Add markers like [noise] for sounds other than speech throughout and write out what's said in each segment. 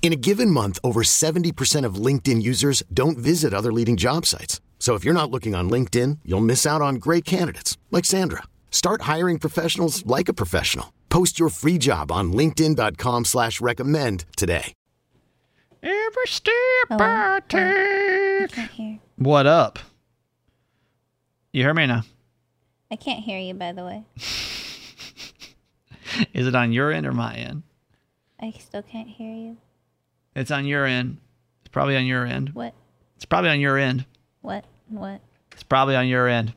In a given month, over 70% of LinkedIn users don't visit other leading job sites. So if you're not looking on LinkedIn, you'll miss out on great candidates like Sandra. Start hiring professionals like a professional. Post your free job on LinkedIn.com slash recommend today. Every step Hello? I oh, I take. can't. What up? You hear me now? I can't hear you, by the way. [laughs] Is it on your end or my end? I still can't hear you. It's on your end. It's probably on your end. What? It's probably on your end. What? What? It's probably on your end.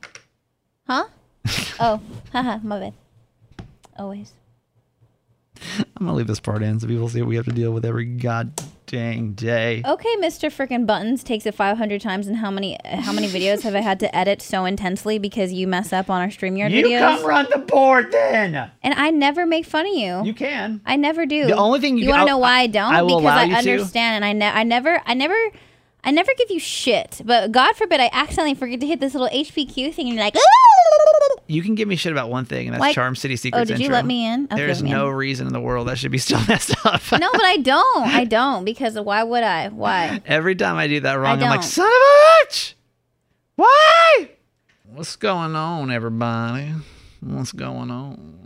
Huh? [laughs] oh, haha, my bad. Always. I'm gonna leave this part in so people see what we have to deal with every god dang day. Okay, Mr. Frickin' Buttons takes it 500 times, and how many how many videos have I had to edit so intensely because you mess up on our StreamYard you videos? You come run the board then. and I never make fun of you. You can. I never do. The only thing you- you want to know why I don't? I will because I you to. understand, and I, ne- I never, I never, I never give you shit. But God forbid I accidentally forget to hit this little HPQ thing, and you're like, You can give me shit about one thing, and that's Charm City oh, Secrets. Oh, did you intro. let me in? Okay, There's no reason in the world that should be still [laughs] messed up. no, but I don't. I [laughs] don't because why would I? Why? Every time I do that wrong, I'm like, son of a bitch! Why? What's going on, everybody? What's going on?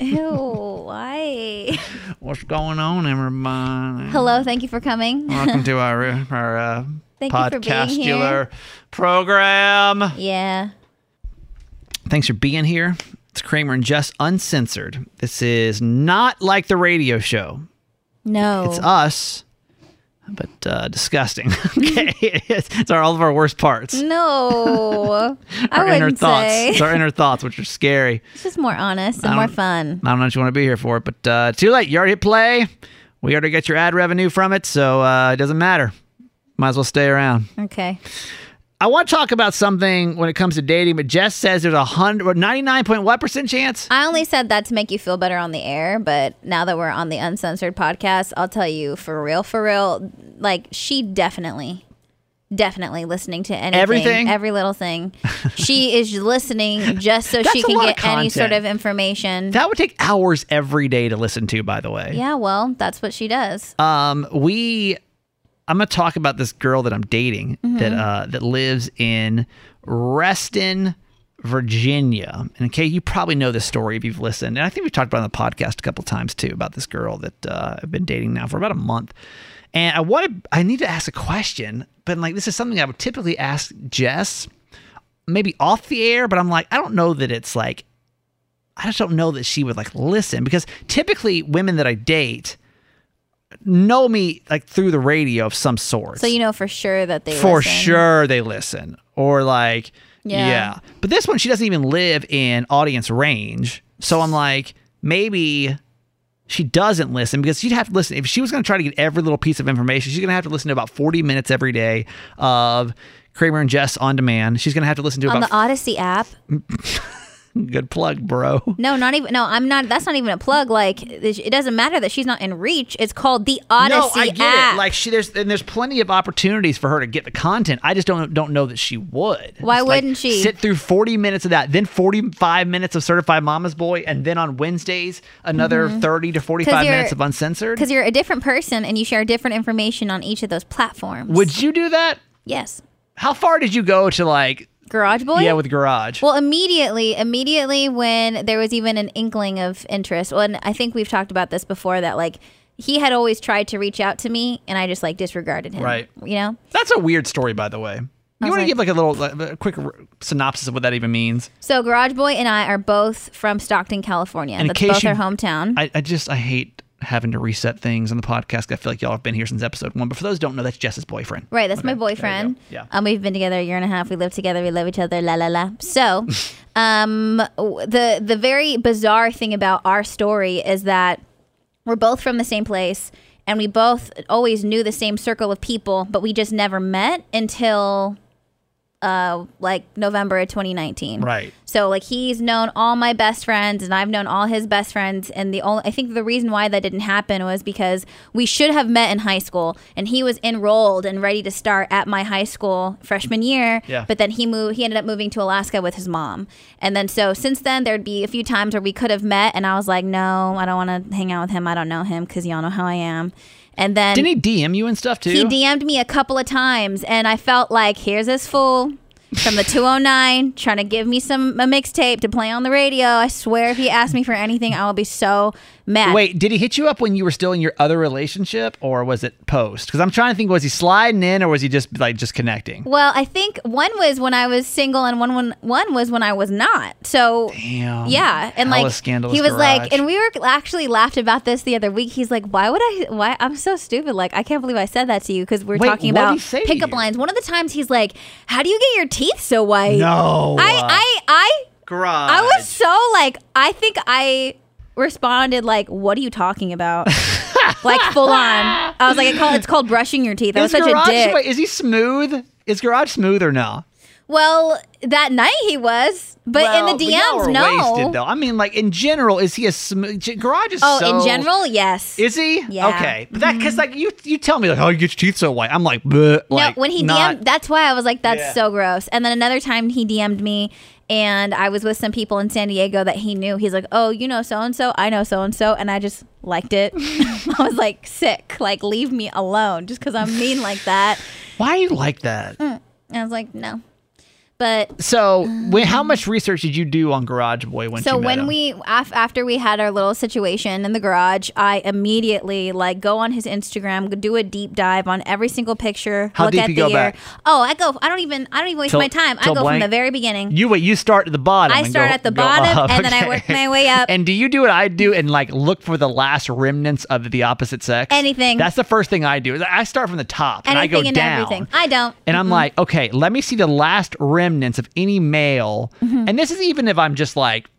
Ew, [laughs] why? What's going on, everybody? Hello, thank you for coming. Welcome to our [laughs] our uh, Thank you for being here. podcastular program. yeah. Thanks for being here. It's Kramer and Jess Uncensored. This is not like the radio show. No. It's us, but uh, disgusting. [laughs] okay, it's, our, all of our worst parts. no. [laughs] I our inner wouldn't thoughts. say. It's our inner thoughts, which are scary. It's just more honest and more fun. I don't know what you want to be here for, it, but uh, too late. You already hit play. We already get your ad revenue from it, so uh, it doesn't matter. Might as well stay around. Okay. I want to talk about something when it comes to dating, but Jess says there's a hundred, ninety nine point what percent chance? I only said that to make you feel better on the air, but now that we're on the uncensored podcast, I'll tell you for real, for real, like she definitely, definitely listening to anything, Everything? every little thing. [laughs] she is listening just so she can get any sort of information. That would take hours every day to listen to. By the way, yeah, well, that's what she does. um, we, I'm gonna talk about this girl that I'm dating that uh, that lives in Reston, Virginia. And okay, you probably know this story if you've listened, and I think we've talked about it on the podcast a couple times too about this girl that uh, I've been dating now for about a month. And I wanted, I need to ask a question, but like this is something I would typically ask Jess, maybe off the air, but I'm like, I don't know that it's like I just don't know that she would like listen because typically women that I date know me like through the radio of some sort. So you know for sure that they for listen. sure they listen or like yeah. Yeah. But this one she doesn't even live in audience range. So I'm like maybe she doesn't listen because she'd have to listen if she was going to try to get every little piece of information. She's going to have to listen to about 40 minutes every day of Kramer and Jess on demand. She's going to have to listen to on about the Audacy app. [laughs] good plug, bro. No, not even. No, I'm not. That's not even a plug. Like it doesn't matter that she's not in reach. It's called the Audacy no, I get app. it. Like she, there's and there's plenty of opportunities for her to get the content. I just don't don't know that she would. Why It's wouldn't she? sit through 40 minutes of that, then 45 minutes of Certified Mama's Boy, and then on Wednesdays another 30 to 45 Mm-hmm. minutes of uncensored? because you're a different person and you share different information on each of those platforms. Would you do that? yes, How far did you go to like? Garage Boy. Yeah, with Garage. Well, immediately, immediately when there was even an inkling of interest, well, and I think we've talked about this before that like he had always tried to reach out to me and I just like disregarded him. Right. You know? That's a weird story, by the way. You want to like- give like a little like, a quick r- synopsis of what that even means? So Garage Boy and I are both from Stockton, California. And That's both you- our hometown. I, I just I hate having to reset things on the podcast. I feel like y'all have been here since episode one. But for those who don't know, that's Jess's boyfriend. Right, that's my Okay, you boyfriend. Yeah. Um, we've been together a year and a half. We live together. We love each other. La la la. So, [laughs] um, the the very bizarre thing about our story is that we're both from the same place, and we both always knew the same circle of people, but we just never met until, uh, like November of 2019. Right. So like he's known all my best friends and I've known all his best friends and the only I think the reason why that didn't happen was because we should have met in high school and he was enrolled and ready to start at my high school freshman year Yeah. but then he moved he ended up moving to Alaska with his mom. And then so since then there'd be a few times where we could have met and I was like no, I don't want to hang out with him. I don't know him cuz y'all know how I am. And then Didn't he DM you and stuff too? he DM'd me a couple of times, and I felt like here's this fool from the 209 [laughs] trying to give me some a mixtape to play on the radio. I swear, if he asked me for anything, I will be so mad. Wait, did he hit you up when you were still in your other relationship, or was it post? Because I'm trying to think, was he sliding in, or was he just like just connecting? Well, I think one was when I was single, and one one, one was when I was not. So Damn. yeah, and Hella like scandalous he was garage. like, and we were actually laughed about this the other week. He's like, "Why would I? Why I'm so stupid? Like I can't believe I said that to you because we're Wait, talking about he say to pickup lines." One of the times he's like, "How do you get your teeth so white?" No. I I I garage. I was so like, I think I responded like, "What are you talking about?" [laughs] like full on. I was like, it call, "It's called brushing your teeth." I was Is such garage, a dick. is he smooth? Is garage smooth or no? Well, that night he was, but Well, in the y'all DMs, were no. Wasted, though. I mean, like in general, is he a smooth? Garage is oh, so. in general, yes. Is he? Yeah. Okay. But that because like you you tell me like oh you get your teeth so white. I'm like, Bleh, like no, when he not- DM'd, that's why I was like, that's Yeah. so gross. And then another time he DM'd me, and I was with some people in San Diego that he knew. He's like, oh, you know so and so, I know so and so, and I just liked it. [laughs] I was like, sick. Like, leave me alone, just because I'm mean like that. Why are you like that? Mm. And I was like, no. But So, when, how much research did you do on Garage Boy when so when him? we af- after we had our little situation in the garage, I immediately like go on his Instagram, do a deep dive on every single picture, How look deep at you the go year. back? Oh, I go. I don't even. I don't even waste Till- my time. I go blank? from the very beginning. you wait, you start at the bottom. I start go- at the bottom, up, and then I work my way up. And do you do what I do and like look for the last remnants of the opposite sex? Anything. That's the first thing I do. I start from the top and I go Anything and down. everything. I don't. And I'm like, okay, let me see the last remnants of any male. Mm-hmm. And this is even if I'm just like,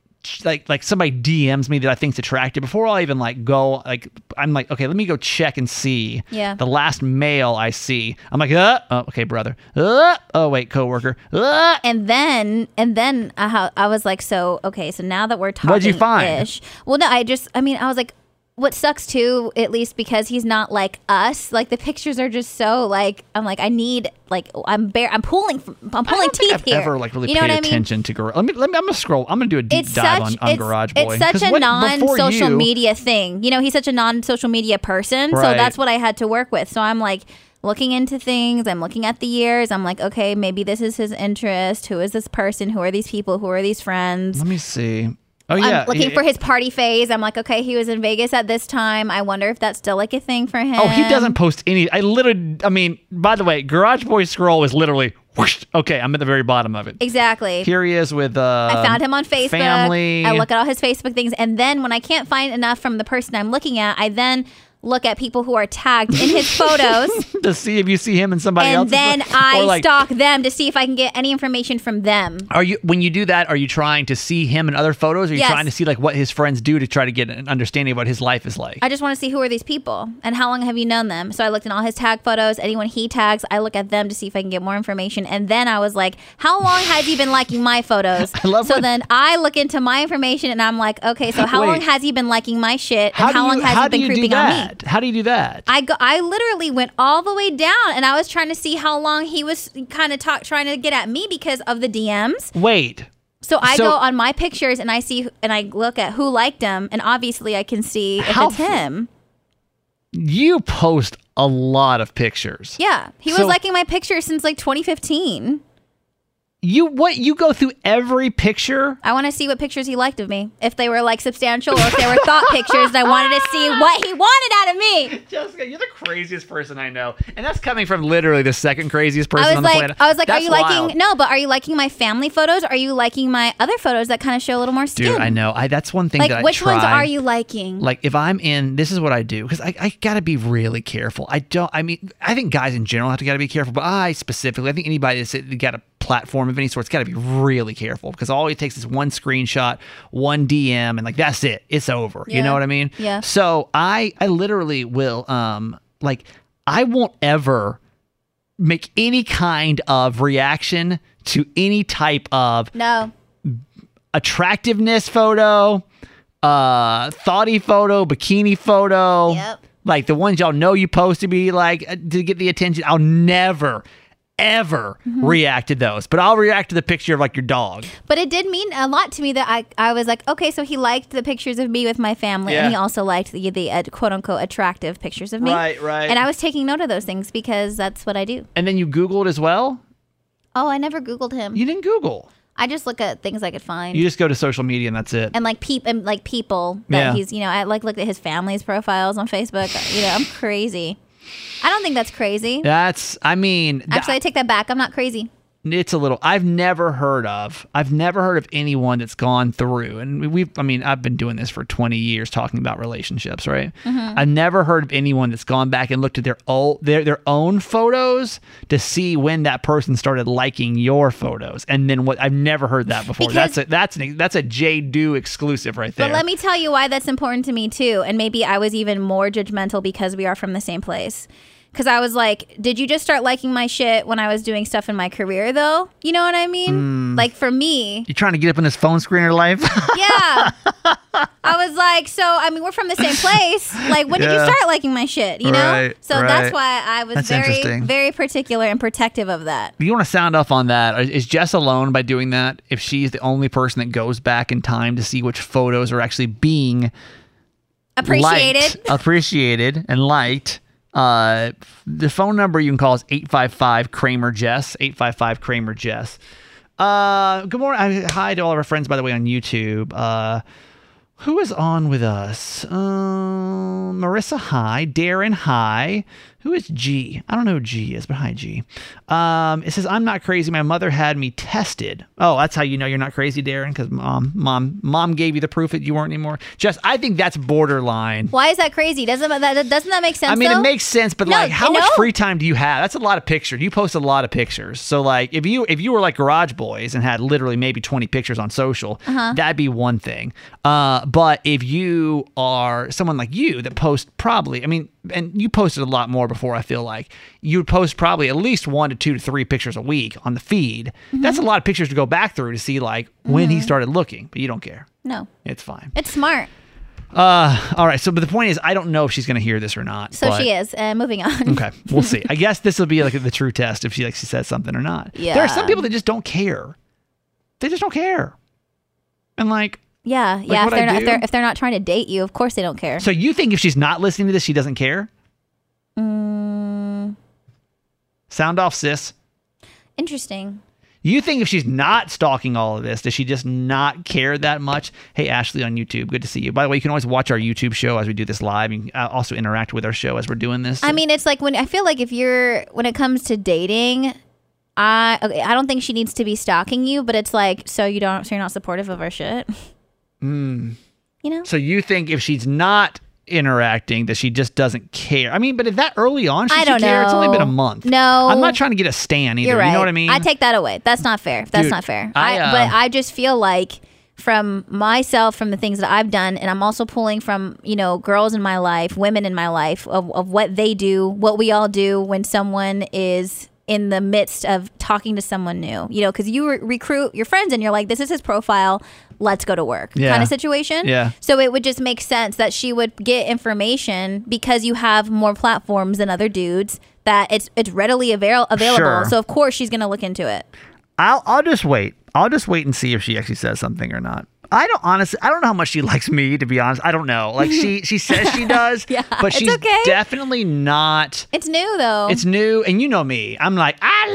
like, like somebody DMs me that I think's attractive. Before I even like go, like, I'm like, okay, let me go check and see. Yeah. The last male I see, I'm like, uh, oh, okay, brother. Uh, oh wait, coworker. Uh, and then and then I, ha- I was like, so okay, so now that we're talking, What'd you find? Ish, well, no, I just, I mean, I was like, what sucks too, at least because he's not like us. Like the pictures are just so like, I'm like, I need like, I'm bare, I'm pulling, from, I'm pulling teeth I've here. ever like really you know paid what I mean? attention to garage. Let me, let me. I'm gonna scroll. I'm gonna do a deep It's dive such on, on it's, Garage Boy. it's such a before non-social you- media thing. You know, he's such a non-social media person, so that's what I had to work with. So I'm like looking into things. I'm looking at the years. I'm like, okay, maybe this is his interest. Who is this person? Who are these people? Who are these friends? Let me see. Oh yeah, I'm looking he- for his party phase. I'm like, okay, he was in Vegas at this time. I wonder if that's still like a thing for him. Oh, he doesn't post any. I literally. I mean, by the way, Garage Boy scroll is literally. Whoosh, okay, I'm at the very bottom of it. Exactly. Here he is with. Uh, I found him on Facebook. Family. I look at all his Facebook things, and then when I can't find enough from the person I'm looking at, I then look at people who are tagged in his photos. [laughs] to see if you see him and somebody and else. then I like, stalk them to see if I can get any information from them. Are you when you do that? Are you trying to see him in other photos? Or are you Yes. trying to see like what his friends do to try to get an understanding of what his life is like? I just want to see who are these people and how long have you known them. So I looked in all his tag photos. Anyone he tags, I look at them to see if I can get more information. And then I was like, how long has he been liking my photos? [laughs] I love so when- then I look into my information and I'm like, okay, so how [laughs] Wait. long has he been liking my shit? And how, you, long has how he been creeping on me? That? How do you do that? I go. I literally went all the way down, and I was trying to see how long he was kind of talk, trying to get at me because of the DMs. Wait. So I So- go on my pictures and I see and I look at who liked him, and obviously I can see if it's him. You post a lot of pictures. Yeah, he was liking my pictures since like 2015. You what? You go through every picture. I want to see what pictures he liked of me. If they were like substantial or if they were thought pictures, and I wanted to see what he wanted out of me. Jessica, you're the craziest person I know, and that's coming from literally the second craziest person I was on the like, planet. I was like, That's are you wild. liking? No, but are you liking my family photos? Are you liking my other photos that kind of show a little more skin? Dude, I know. I that's one thing Like, that I which try. ones are you liking? Like if I'm in, this is what I do because I, I gotta be really careful. I don't. I mean, I think guys in general have to gotta be careful, but I specifically, I think anybody that's got a platform of any sort, it's got to be really careful because all it takes is one screenshot, one DM, and like that's it. It's over. You know what I mean? Yeah. So I I literally will um like I won't ever make any kind of reaction to any type of no. attractiveness photo, uh, thoughty photo, bikini photo. Yep. Like the ones y'all know you post to be like uh, to get the attention. I'll never, ever Mm-hmm. react to those. But I'll react to the picture of like your dog. But it did mean a lot to me that I, I was like, okay, so he liked the pictures of me with my family, and he also liked the, the uh, quote unquote attractive pictures of me. Right, right. And I was taking note of those things because that's what I do. And then you Googled as well. Oh, I never Googled him. You didn't Google. I just look at things I could find. You just go to social media and that's it. and like peep and like people that Yeah. he's you know I like look at his family's profiles on Facebook. You know, I'm crazy. I don't think that's crazy. That's. I mean, Actually, I take that back. I'm not crazy. It's a little i've never heard of i've never heard of anyone that's gone through and we've i mean i've been doing this for 20 years talking about relationships right mm-hmm. i've never heard of anyone that's gone back and looked at their old their, their own photos to see when that person started liking your photos and then what i've never heard that before Because- that's a that's an, that's a j do exclusive right there But let me tell you why that's important to me too. And maybe I was even more judgmental because we are from the same place. Because I was like, did you just start liking my shit when I was doing stuff in my career though? You know what I mean? Hmm. Like for me, you're trying to get up in this phone screener life [laughs] yeah. I was like, so I mean, we're from the same place. Like, when did you start liking my shit? You know? Right, so right. that's why I was That's very, very particular and protective of that. you want to sound off on that is jess alone by doing that if she's the only person that goes back in time to see which photos are actually being Appreciated. liked, appreciated, and liked. Uh, the phone number you can call is 855 Kramer Jess. 855 Kramer Jess. Uh, good morning. Hi to all of our friends, by the way, on YouTube. Uh, who is on with us? Um, Marissa, hi. Darren, hi. Who is G? I don't know who G is, but hi, G. Um, it says, I'm not crazy. My mother had me tested. Oh, that's how you know you're not crazy, Darren, because mom, mom, mom gave you the proof that you weren't anymore. Just, I think that's borderline. Why is that crazy? Doesn't that doesn't that make sense? I mean, though? it makes sense, but No, like, how no. much free time do you have? That's a lot of pictures. You post a lot of pictures. So, like, if you if you were like Garage Boys and had literally maybe twenty pictures on social, Uh-huh. that'd be one thing. Uh, but if you are someone like you that post probably, I mean, and you posted a lot more before. I feel like you would post probably at least one to two to three pictures a week on the feed. Mm-hmm. That's a lot of pictures to go back through to see like when he started looking. But you don't care. No, It's fine. it's smart. Uh, all right. So, but the point is, I don't know if she's going to hear this or not. So but- she is. Uh, moving on. Okay, we'll see. I [laughs] guess this will be like the true test if she like she says something or not. Yeah. There are some people that just don't care. They just don't care. And like, Yeah, yeah. if they're not if they're if they're not trying to date you, of course they don't care. so you think if she's not listening to this, she doesn't care? Mm, Sound off, sis. interesting. You think if she's not stalking all of this, does she just not care that much? Hey, Ashley on YouTube, good to see you. By the way, you can always watch our YouTube show as we do this live. and uh, also interact with our show as we're doing this. I mean, it's like when I feel like if you're when it comes to dating, I okay, I don't think she needs to be stalking you, but it's like so you don't so you're not supportive of our shit. [laughs] Hmm. You know? so you think if she's not interacting, that she just doesn't care? I mean, but if that early on, she I don't care. It's only been a month. No. I'm not trying to get a stan either. Right. You know what I mean? I take that away. That's not fair. That's Dude, not fair. I, I, uh, but I just feel like from myself, from the things that I've done, and I'm also pulling from you know girls in my life, women in my life, of, of what they do, what we all do when someone is in the midst of talking to someone new. You know, because you re- recruit your friends and you're like, this is his profile. Let's go to work. Yeah. Kind of situation. Yeah. So it would just make sense that she would get information because you have more platforms than other dudes. That it's it's readily avail- available. Sure. So of course she's gonna look into it. I'll I'll just wait. I'll just wait and see if she actually says something or not. I don't honestly. I don't know how much she likes me. To be honest, I don't know. Like she she says she [laughs] does, Yeah, but she's okay. definitely not. It's new though. It's new, and you know me. I'm like, I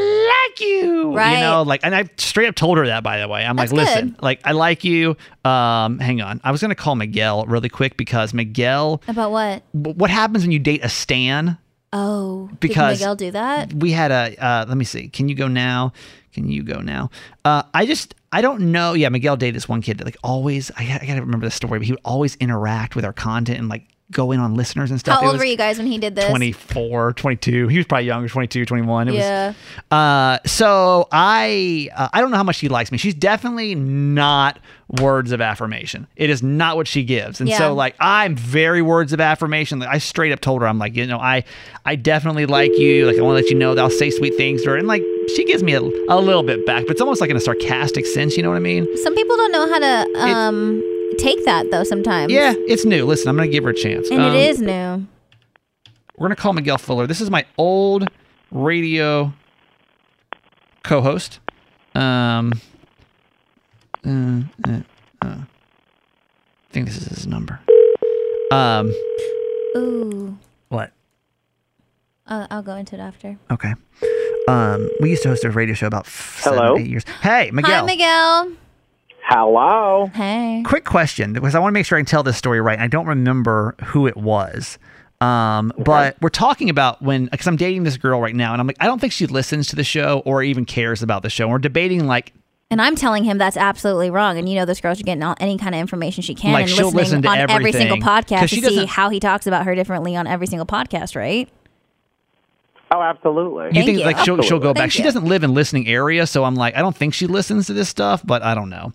like you. Right. You know, like, and I straight up told her that. By the way, I'm That's like, listen, good. like, I like you. Um, hang on. I was gonna call Miguel really quick because Miguel. about what? What happens when you date a stan? Oh, Because- did Miguel do that? we had a uh, let me see can you go now can you go now uh, i just i don't know. Yeah miguel dated this one kid that like always i, I gotta remember the story but he would always interact with our content and like go in on listeners and stuff. How old were you guys when he did this? 24 22 he was probably younger 22 21 it Yeah. was uh so i uh, i don't know how much she likes me. She's definitely not words of affirmation. It is not what she gives. And Yeah. so like i'm very words of affirmation. Like i straight up told her i'm like you know i i definitely like you. Like i want to let you know that i'll say sweet things to her. And like she gives me a, a little bit back but it's almost like in a sarcastic sense you know what i mean Some people don't know how to um take that though. Sometimes. yeah it's new listen i'm gonna give her a chance And Um, it is new. we're gonna call Miguel Fuller. This is my old radio co-host. Um, uh, uh, uh. I think this is his number. Um, Ooh. what? I'll, I'll go into it after. Okay. Um, we used to host a radio show about f- seven, eight years. Hey, Miguel. Hi, Miguel. Hello. Hey. Quick question, because I want to make sure I can tell this story right. I don't remember who it was. Um, but we're talking about when, because I'm dating this girl right now, and I'm like, I don't think she listens to the show or even cares about the show. And we're debating like And I'm telling him that's absolutely wrong. And you know, this girl should get all, any kind of information she can Like, and she'll listening listen to on every single podcast to see how he talks about her differently on every single podcast, right? Oh, absolutely. you Thank think you. like she'll she'll go Thank back. She doesn't live in listening area, so I'm like, I don't think she listens to this stuff, but I don't know.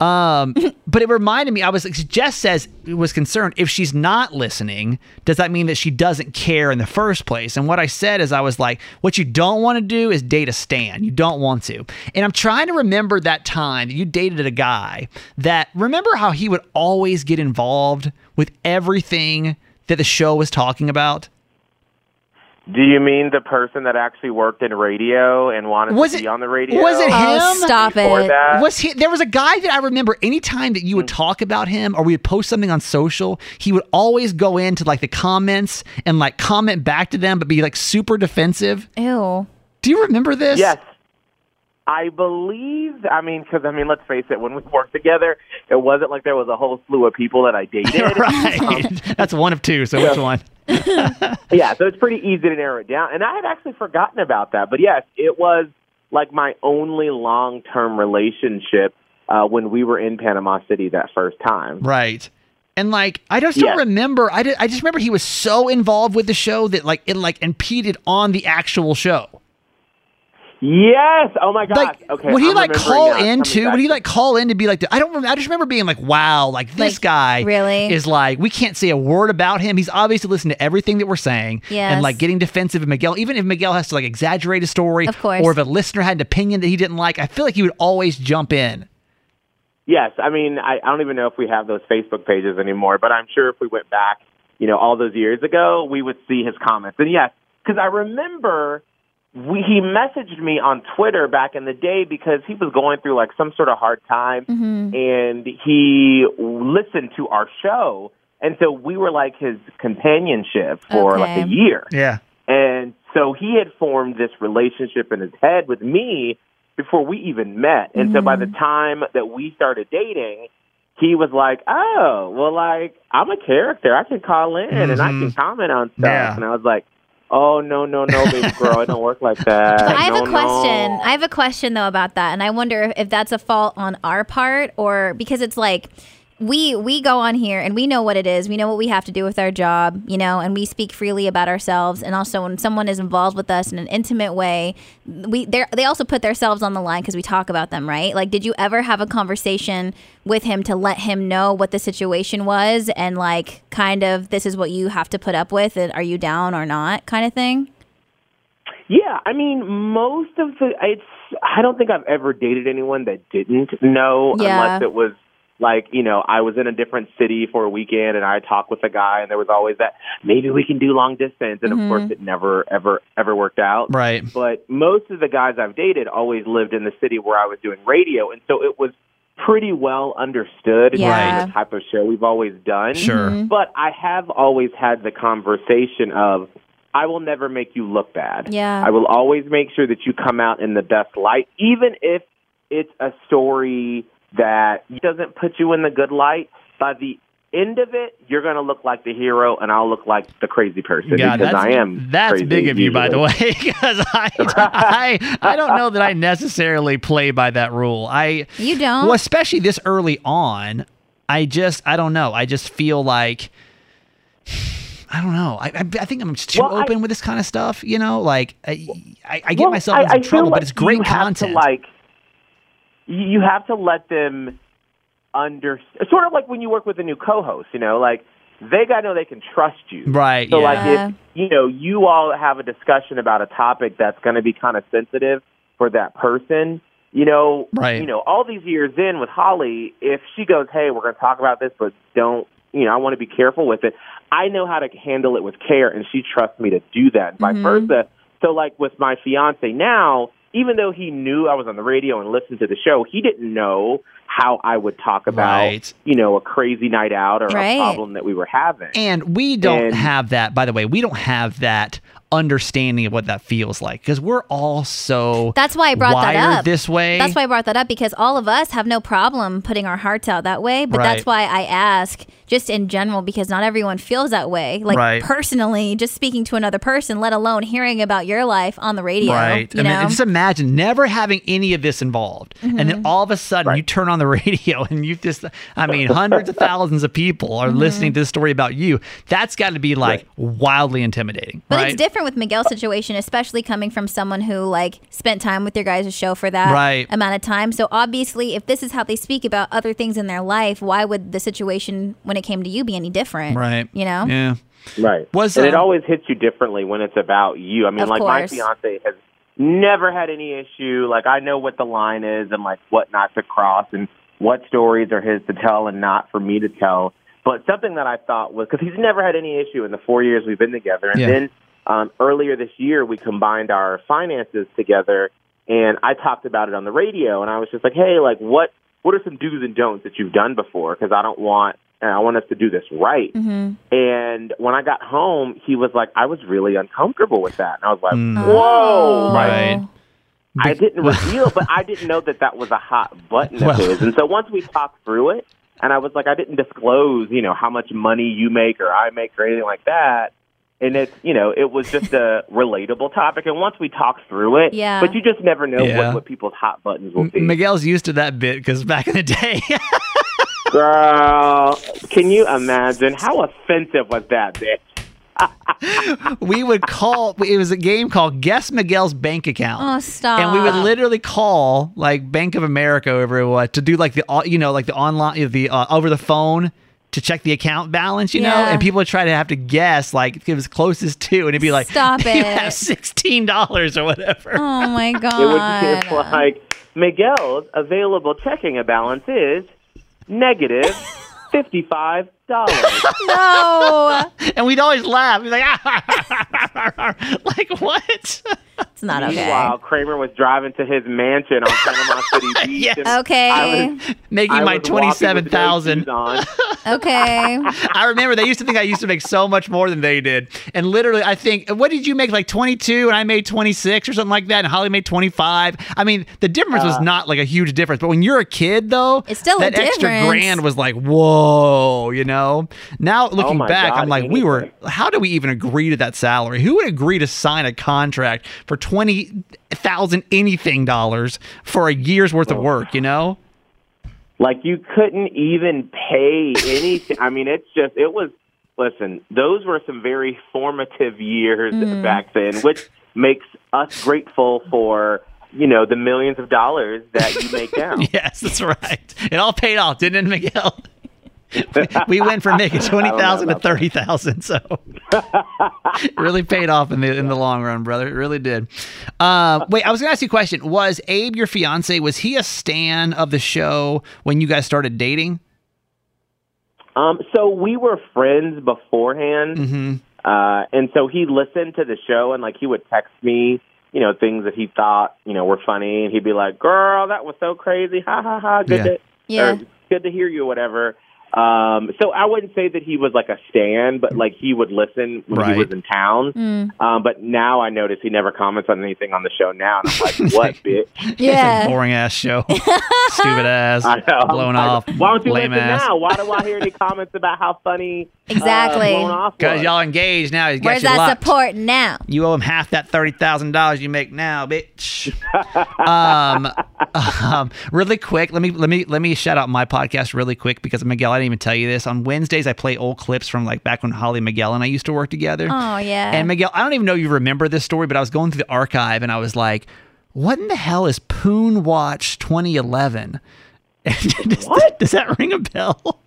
Um, [laughs] but it reminded me. I was like Jess says was concerned if she's not listening, does that mean that she doesn't care in the first place? And what I said is, I was like, what you don't want to do is date a stan. You don't want to. And I'm trying to remember that time that you dated a guy that remember how he would always get involved with everything that the show was talking about. Do you mean the person that actually worked in radio and wanted Was to it- be on the radio? was it Oh, him? Um, stop Before it. that? Was he? There was a guy that I remember. Anytime that you would mm. talk about him, or we would post something on social, he would always go into like the comments and like comment back to them, but be like super defensive. Ew. Do you remember this? Yes. I believe, I mean, because, I mean, let's face it, when we worked together, it wasn't like there was a whole slew of people that I dated. [laughs] right. [laughs] That's one of two. So which one? [laughs] yeah, so it's pretty easy to narrow it down. And I had actually forgotten about that. But yes, it was like my only long term relationship uh, when we were in Panama City that first time. Right. And like I just don't Yes. remember. I did, I just remember he was so involved with the show that like it like impeded on the actual show. Yes. Oh my gosh. like okay. would he I'm like call now. In coming too? Would he like call in to be like? I don't. Remember, I just remember being like, "Wow, like this Like, guy really? is like we can't say a word about him. He's obviously listening to everything that we're saying, Yes. and like getting defensive of Miguel. Even if Miguel has to like exaggerate a story, Of course. or if a listener had an opinion that he didn't like, I feel like he would always jump in. Yes, I mean, I, I don't even know if we have those Facebook pages anymore, but I'm sure if we went back, you know, all those years ago, we would see his comments. And yes, because I remember we, he messaged me on Twitter back in the day because he was going through like some sort of hard time, mm-hmm. and he listened to our show, and so we were like his companionship for like a year. Yeah, And so he had formed this relationship in his head with me before we even met. And so by the mm-hmm. time that we started dating, he was like, "Oh, well, like I'm a character. I can call in and I mm-hmm. can comment on stuff." Yeah. And I was like, "Oh no, no, no, baby [laughs] girl, it don't work like that." I have No, a question. no." I have a question though about that, and I wonder if that's a fault on our part or because it's like we we go on here and we know what it is. We know what we have to do with our job, you know, and we speak freely about ourselves. And also, when someone is involved with us in an intimate way, we they they also put themselves on the line because we talk about them, right? Like, did you ever have a conversation with him to let him know what the situation was and like kind of this is what you have to put up with, and are you down or not, kind of thing? Yeah, I mean, most of the it's. I don't think I've ever dated anyone that didn't know, Yeah. unless it was like you know I was in a different city for a weekend and I talked with a guy and there was always that maybe we can do long distance and of course it never ever ever worked out. right. But most of the guys I've dated always lived in the city where I was doing radio, and so it was pretty well understood Yeah. in the type of show we've always done. Sure. Mm-hmm. But I have always had the conversation of I will never make you look bad. Yeah. I will always make sure that you come out in the best light, even if it's a story that doesn't put you in the good light. By the end of it, you're going to look like the hero, and I'll look like the crazy person Yeah, because I am. that's crazy big of you, by the way, [laughs] because I, [laughs] I I don't know that I necessarily play by that rule. I You don't? well, especially this early on. I just I don't know. I just feel like [sighs] I don't know. I I, I think I'm just too Well, I- open with this kind of stuff. You know, like I I, I get Well, myself I- in I trouble, like but it's great content. Like, you you have to let them under. Sort of like when you work with a new co-host. You know, like they got to know they can trust you. Right, So yeah. like if you know you all have a discussion about a topic that's going to be kind of sensitive for that person. You know, Right. you know, all these years in with Holly, if she goes, "Hey, we're going to talk about this, but don't," you know, I want to be careful with it. I know how to handle it with care, and she trusts me to do that, and vice mm-hmm. versa. So, like with my fiance now, even though he knew I was on the radio and listened to the show, he didn't know how I would talk about, Right. you know, a crazy night out or Right. a problem that we were having. And we don't And- have that, by the way, we don't have that understanding of what that feels like because we're all so That's why I brought that up. this way. That's why I brought that up because all of us have no problem putting our hearts out that way. But that's why I ask just in general because not everyone feels that way. Like Right. personally, just speaking to another person, let alone hearing about your life on the radio. Right. You I mean, know? just imagine never having any of this involved. And Mm-hmm. then all of a sudden you turn on the [laughs] radio and you just, I mean, hundreds of thousands of people Mm-hmm. are listening to this story about you. That's got to be like wildly intimidating. But right? it's different with Miguel's situation, especially coming from someone who like spent time with your guys' show for that Right. amount of time. So obviously, if this is how they speak about other things in their life, why would the situation when it came to you be any different? Right. You know. Yeah. Right. Was, and it um, always hits you differently when it's about you. I mean, Of like my course. fiance has never had any issue. Like I know what the line is and like what not to cross and what stories are his to tell and not for me to tell. But something that I thought was because he's never had any issue in the four years we've been together. And Yeah. then um, earlier this year we combined our finances together, and I talked about it on the radio. And I was just like, hey, like what what are some do's and don'ts that you've done before? Because I don't want and I want us to do this right. Mm-hmm. And when I got home, he was like, I was really uncomfortable with that. And I was like, Mm. whoa. Oh. Right. I didn't [laughs] reveal, but I didn't know that that was a hot button of Well- his. And so once we talked through it, and I was like, I didn't disclose, you know, how much money you make or I make or anything like that. And it's, you know, it was just a [laughs] relatable topic. And once we talked through it, Yeah. but you just never know Yeah. what, what people's hot buttons will M- be. Miguel's used to that bit because back in the day, [laughs] Girl, can you imagine how offensive was that bitch? [laughs] we would call, it was a game called Guess Miguel's Bank Account. Oh, stop. and we would literally call like Bank of America over what to do like the you know like the online the uh, over the phone to check the account balance, you know, and people would try to have to guess like it was closest to, and it'd be like, Stop [laughs] you it. have sixteen dollars or whatever. Oh my god. [laughs] It would be like Miguel's available checking balance is negative [laughs] fifty-five dollars. no. [laughs] And we'd always laugh. We'd be like, ah, [laughs] like what? It's not okay. Meanwhile, Kramer was driving to his mansion on Panama City [laughs] Beach. Yes. Okay. I was, Making I my was walking twenty with seven no thousand. shoes on. Okay. I remember they used to think I used to make so much more than they did. And literally, I think, what did you make? Like 22 and I made 26 or something like that. And Holly made 25. I mean, the difference was not like a huge difference. But when you're a kid, though, It's still a that extra grand was like, whoa, you know? Now oh looking my back, God, I'm like, we were, how do we even agree to that salary? Who would agree to sign a contract for 20,000 anything dollars for a year's worth of oh, work, you know? Like you couldn't even pay anything. I mean, it's just it was. Listen, those were some very formative years mm. back then, which makes us grateful for you know the millions of dollars that you make [laughs] now. Yes, that's right. It all paid off, didn't it, Miguel? [laughs] we went from making twenty thousand to about that. thirty thousand, so it [laughs] really paid off in the in the long run, brother. It really did. Uh, wait, I was gonna ask you a question. Was Abe your fiance? Was he a stan of the show when you guys started dating? Um, so we were friends beforehand, Mm-hmm. uh, and so he listened to the show and like he would text me, you know, things that he thought you know were funny, and he'd be like, "Girl, that was so crazy, ha ha ha, good Yeah. day." Yeah. good to hear you, whatever. Um, so I wouldn't say that he was like a stan, but like he would listen when Right. he was in town. Mm. Um, but now I notice he never comments on anything on the show now, and I'm like, [laughs] what, bitch? [laughs] Yeah. Boring ass show. [laughs] Stupid ass. I know. Blown I- off. Why don't you lame listen ass. now? Why do I hear any comments about how funny Exactly. uh, Because was? y'all engaged now. He's got Where's you that locked. support now? You owe him half that thirty thousand dollars you make now, bitch. [laughs] um, um, really quick, let me let me let me shout out my podcast really quick because Miguel, I didn't even tell you this. On Wednesdays, I play old clips from like back when Holly Miguel and I used to work together. Oh yeah. And Miguel, I don't even know you remember this story, but I was going through the archive and I was like, "What in the hell is Poon Watch 2011?" [laughs] does, What? does that ring a bell?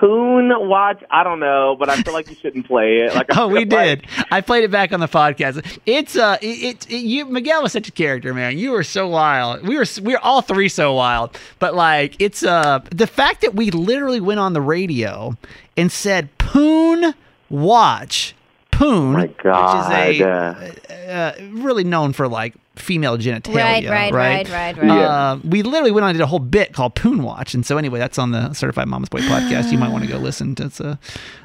Poon watch? I don't know, but I feel like you shouldn't play it. Like, [laughs] Oh, we like- did. I played it back on the podcast. It's uh, it, it, you Miguel was such a character, man. You were so wild. We were we were all three so wild. But like, it's uh, the fact that we literally went on the radio and said "Poon Watch." Poon, my God. which is a uh, really known for like female genitalia, right, right, right, right, right. Uh, we literally went on and did a whole bit called Poon Watch, and so anyway, that's on the Certified Mama's Boy podcast. You might want to go listen. That's uh,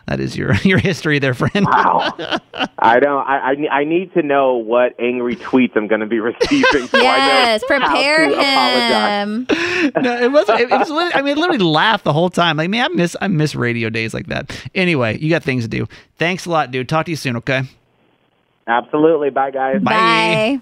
that is your [laughs] your history there, friend. Wow. [laughs] I don't. I, I I need to know what angry tweets I'm going to be [laughs] receiving. so yes, I know how prepare to apologize. him. no, it wasn't. It, it was. Literally, I mean, I literally laughed the whole time. Like, man, I miss I miss radio days like that. Anyway, you got things to do. Thanks a lot, dude. Talk to you soon. Okay. Absolutely. Bye, guys. Bye. Bye.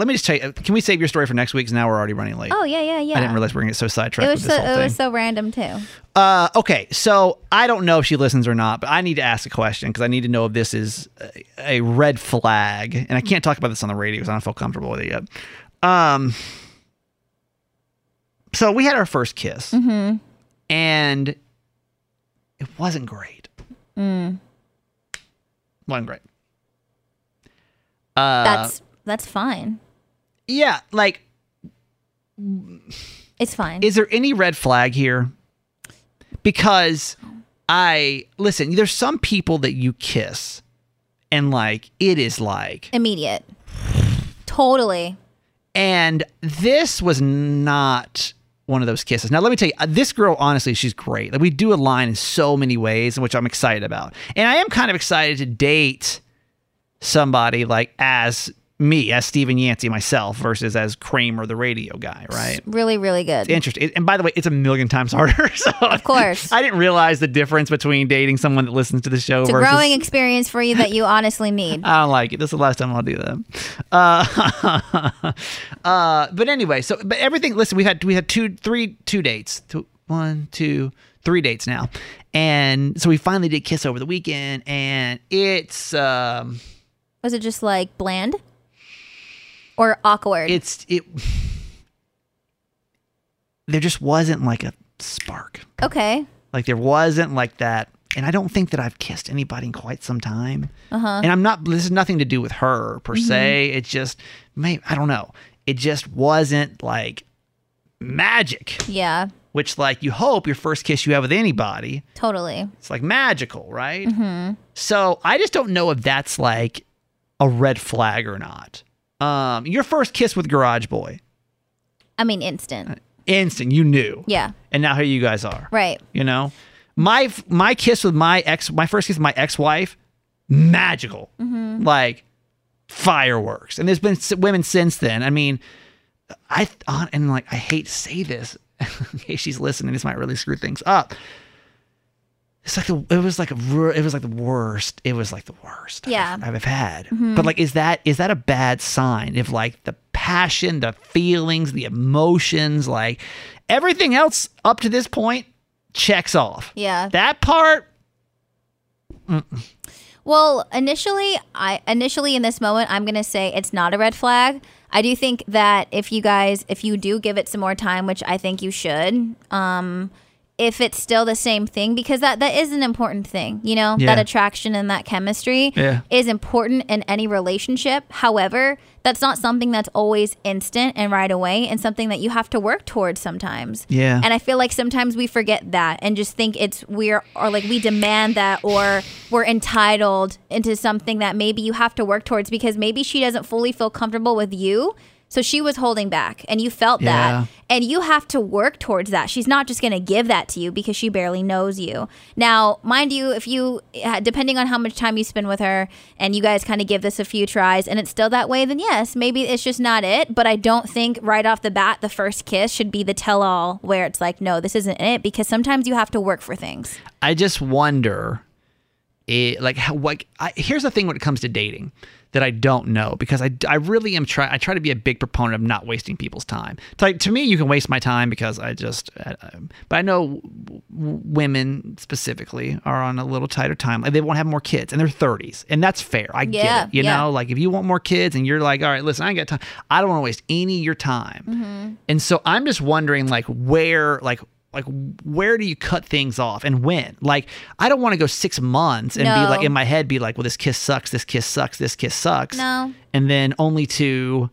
Let me just tell you. Can we save your story for next week? Because now we're already running late. Oh yeah, yeah, yeah. I didn't realize we are gonna get so sidetracked it was with so it was so random too. Uh, okay, so I don't know if she listens or not, but I need to ask a question because I need to know if this is a, a red flag, and I can't talk about this on the radio because I don't feel comfortable with it yet. Um, so we had our first kiss, Mm-hmm. and it wasn't great. wasn't great. Uh, That's that's fine. Yeah, like It's fine. Is there any red flag here? Because I listen, there's some people that you kiss and like it is like Immediate. Totally. and this was not one of those kisses. Now let me tell you, uh, this girl honestly, she's great. Like we do align in so many ways, which I'm excited about. And I am kind of excited to date somebody like as me, as Stephen Yancey myself versus as Kramer the radio guy, right? Really, really good. interesting. And by the way, it's a million times harder. [laughs] So of course. I didn't realize the difference between dating someone that listens to the show It's a versus. growing experience for you that you honestly need. [laughs] I don't like it. This is the last time I'll do that. Uh, [laughs] uh, but anyway, so but everything. Listen, we had we had two, three, two dates. Two, one, two, three dates now, and so we finally did kiss over the weekend, and it's um, Was it just like bland or awkward? it's it. There just wasn't like a spark. okay. Like there wasn't like that and I don't think that I've kissed anybody in quite some time. Uh-huh. And I'm not. This is nothing to do with her per Mhm. se. It's just, may I don't know. It just wasn't like magic. Yeah, Which like you hope your first kiss you have with anybody, totally. it's like magical, right? hmm So I just don't know if that's like a red flag or not. Um, your first kiss with Garage Boy, I mean, instant. instant, you knew, Yeah, and now here you guys are. right. You know, my my kiss with my ex, my first kiss with my ex-wife, magical, Mhm. like fireworks. And there's been women since then. I mean, I and like I hate to say this [laughs] in case she's listening. This might really screw things up. It's like the, it was like a it was like the worst. It was like the worst Yeah. I've, I've had. Mhm. But like, is that is that a bad sign? If like the passion, the feelings, the emotions, like everything else up to this point checks off. Yeah. That part, Well, initially, I initially in this moment, I'm gonna say it's not a red flag. I do think that if you guys, if you do give it some more time, which I think you should, um, if it's still the same thing, because that that is an important thing, you know, that attraction and that chemistry Yeah. is important in any relationship. However, that's not something that's always instant and right away, and something that you have to work towards sometimes. Yeah. And I feel like sometimes we forget that and just think it's we're or like we demand that or we're entitled into something that maybe you have to work towards because maybe she doesn't fully feel comfortable with you. So she was holding back and you felt Yeah. that. And you have to work towards that. She's not just going to give that to you because she barely knows you. Now, mind you, if you, uh, depending on how much time you spend with her and you guys kind of give this a few tries and it's still that way, then yes, maybe it's just not it. But I don't think right off the bat, the first kiss should be the tell all where it's like, no, this isn't it because sometimes you have to work for things. I just wonder, it, like how like I, here's the thing when it comes to dating that I don't know because I, I really am try I try to be a big proponent of not wasting people's time. To, like, to me, you can waste my time because I just, uh, but I know w- women specifically are on a little tighter time. Like they want to have more kids and they're 30s, and that's fair. I Yeah, get it. You yeah. know, like if you want more kids and you're like, all right, listen, I ain't got time. I don't want to waste any of your time. Mm-hmm. And so I'm just wondering like where like like where do you cut things off and when? Like I don't want to go 6 months and be like in my head be like, well this kiss sucks, this kiss sucks, this kiss sucks. No. And then only to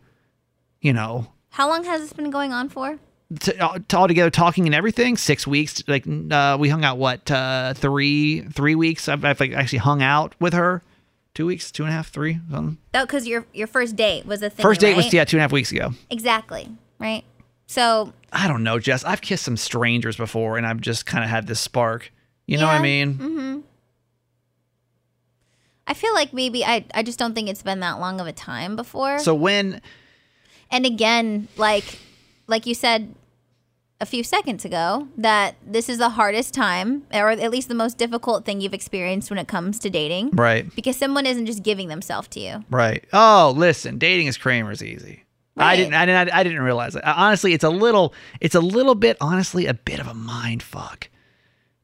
you know, How long has this been going on for? to, uh, to all together talking and everything, 6 weeks like uh we hung out what uh 3 3 weeks I've, I've like actually hung out with her. 2 weeks, two and a half, three, something. Oh, because your your first date was a thing. First date was yeah, two and a half weeks ago. Exactly. Right. So I don't know, Jess. I've kissed some strangers before, and I've just kind of had this spark. You know what I mean? hmm I feel like maybe I I just don't think it's been that long of a time before. So when and again, like like you said a few seconds ago, that this is the hardest time, or at least the most difficult thing you've experienced when it comes to dating, Right. Because someone isn't just giving themselves to you. Right. Oh, listen, dating is Kramer's easy. I didn't. I didn't. I didn't realize it. Honestly, it's a little. It's a little bit. Honestly, a bit of a mind fuck.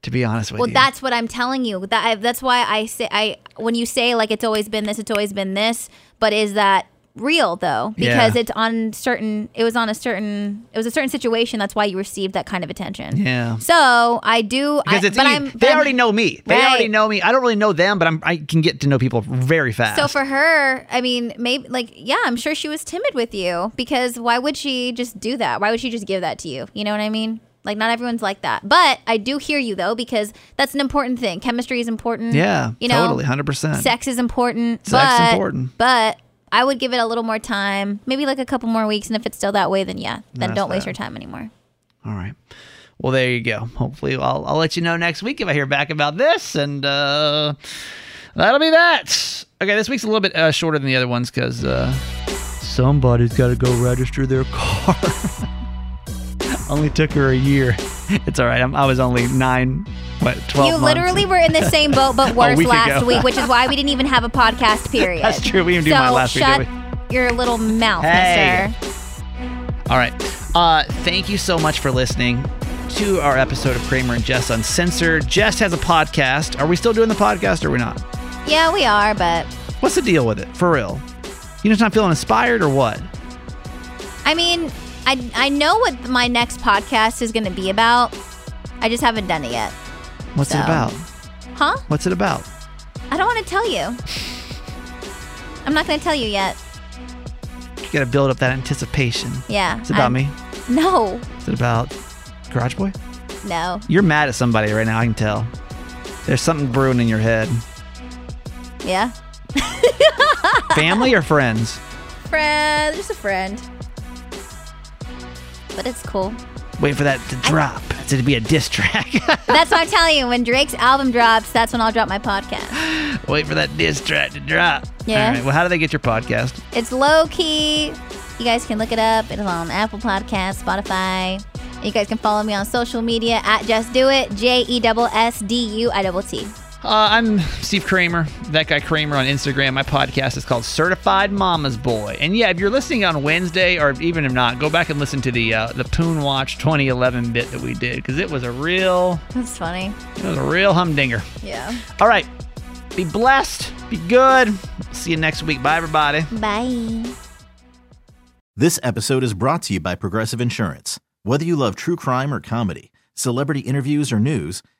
To be honest with Well, you. Well, that's what I'm telling you. That I, that's why I say I when you say like it's always been this, it's always been this. But is that real though? Because Yeah. it's on certain. It was on a certain. It was a certain situation. That's why you received that kind of attention. Yeah. So I do. because I, it's but. I'm. they but I'm- already know me. They Right. already know me. I don't really know them, but I'm. I can get to know people very fast. So for her, I mean, maybe like yeah, I'm sure she was timid with you because why would she just do that? Why would she just give that to you? You know what I mean? Like not everyone's like that. But I do hear you though because that's an important thing. Chemistry is important. Yeah, you know, totally, 100%. Sex is important. Sex but, important. But I would give it a little more time, maybe like a couple more weeks, and if it's still that way, then yeah, then That's don't waste your time anymore. All right. Well, there you go. Hopefully, I'll, I'll let you know next week if I hear back about this, and uh, that'll be that. Okay, this week's a little bit uh, shorter than the other ones because uh, somebody's got to go register their [laughs] car. only took her a year. It's all right. I'm, I was only nine, what, twelve you months. literally were in the same boat, but [laughs] worse week last ago. week, which is why we didn't even have a podcast [laughs] period. That's true. We didn't do so mine last week, shut your little mouth, Hey. mister. All right. Uh, thank you so much for listening to our episode of Kramer and Jess Uncensored. Jess has a podcast. Are we still doing the podcast or are we not? Yeah, we are, but What's the deal with it? For real? You just not feeling inspired or what? I mean, I I know what my next podcast is going to be about. I just haven't done it yet. What's it about? Huh? What's it about? I don't want to tell you. I'm not going to tell you yet. You gotta build up that anticipation. Yeah. It's about I'm- me. No. Is it about Garage Boy? No. You're mad at somebody right now. I can tell. There's something brewing in your head. Yeah. [laughs] Family or friends? Friend. Just a friend. But it's cool. Wait for that to drop. It's to be a diss track. [laughs] That's what I'm telling you. When Drake's album drops, that's when I'll drop my podcast. Wait for that diss track to drop. Yeah. Right. Well, how do they get your podcast? It's low key. You guys can look it up. It's on Apple Podcasts, Spotify. You guys can follow me on social media at Just Do It. J E S S D U I T T. Uh, I'm Steve Kramer, that guy Kramer on Instagram. My podcast is called Certified Mama's Boy. And yeah, if you're listening on Wednesday, or even if not, go back and listen to the uh, the Poon Watch 2011 bit that we did because it was a real That's funny. it was a real humdinger. Yeah. All right, be blessed, be good. See you next week. Bye, everybody. Bye. This episode is brought to you by Progressive Insurance. Whether you love true crime or comedy, celebrity interviews or news,